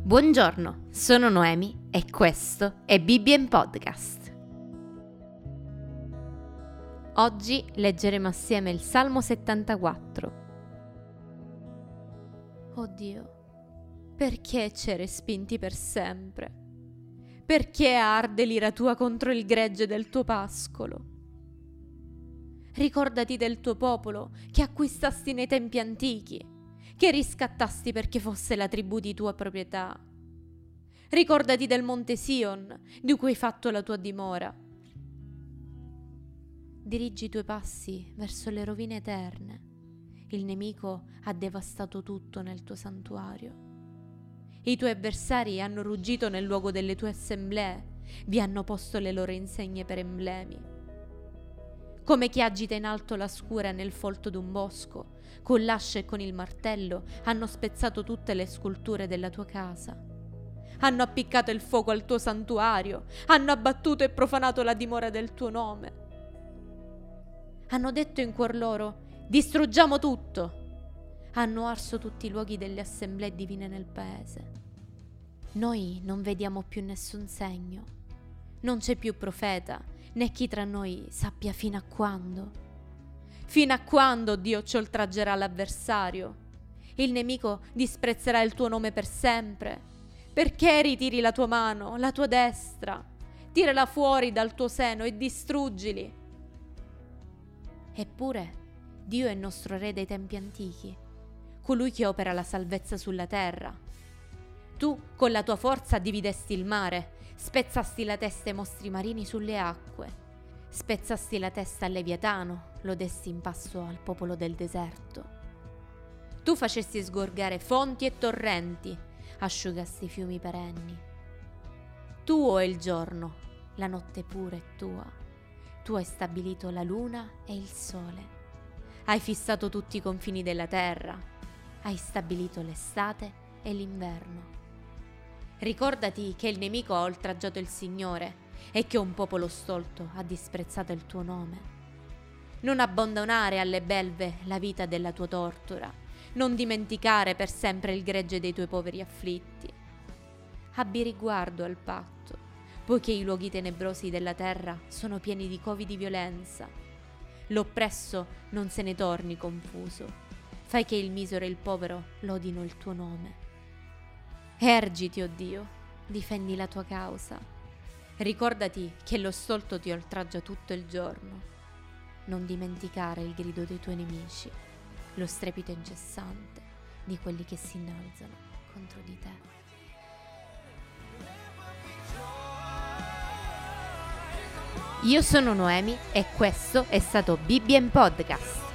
Buongiorno, sono Noemi e questo è Bibbien Podcast. Oggi leggeremo assieme il Salmo 74. Oddio, perché ci respinti per sempre? Perché arde l'ira tua contro il gregge del tuo pascolo? Ricordati del tuo popolo che acquistasti nei tempi antichi che riscattasti perché fosse la tribù di tua proprietà. Ricordati del monte Sion, di cui hai fatto la tua dimora. Dirigi i tuoi passi verso le rovine eterne. Il nemico ha devastato tutto nel tuo santuario. I tuoi avversari hanno ruggito nel luogo delle tue assemblee, vi hanno posto le loro insegne per emblemi come chi agita in alto la scura nel folto d'un bosco, con l'ascia e con il martello hanno spezzato tutte le sculture della tua casa. Hanno appiccato il fuoco al tuo santuario, hanno abbattuto e profanato la dimora del tuo nome. Hanno detto in cuor loro, distruggiamo tutto. Hanno arso tutti i luoghi delle assemblee divine nel paese. Noi non vediamo più nessun segno. Non c'è più profeta, né chi tra noi sappia fino a quando. Fino a quando Dio ci oltraggerà l'avversario? Il nemico disprezzerà il tuo nome per sempre. Perché ritiri la tua mano, la tua destra? Tirala fuori dal tuo seno e distruggili. Eppure Dio è nostro Re dei tempi antichi, colui che opera la salvezza sulla terra. Tu con la tua forza dividesti il mare, Spezzasti la testa ai mostri marini sulle acque. Spezzasti la testa al Leviatano, lo desti in passo al popolo del deserto. Tu facesti sgorgare fonti e torrenti, asciugasti fiumi perenni. Tuo è il giorno, la notte pure è tua. Tu hai stabilito la luna e il sole. Hai fissato tutti i confini della terra. Hai stabilito l'estate e l'inverno. Ricordati che il nemico ha oltraggiato il Signore e che un popolo stolto ha disprezzato il tuo nome. Non abbandonare alle belve la vita della tua tortura, non dimenticare per sempre il gregge dei tuoi poveri afflitti. Abbi riguardo al patto, poiché i luoghi tenebrosi della terra sono pieni di covi di violenza. L'oppresso non se ne torni confuso. Fai che il misero e il povero lodino il tuo nome. Ergiti, oh Dio, difendi la tua causa. Ricordati che lo stolto ti oltraggia tutto il giorno. Non dimenticare il grido dei tuoi nemici, lo strepito incessante di quelli che si innalzano contro di te. Io sono Noemi e questo è stato Bibbien Podcast.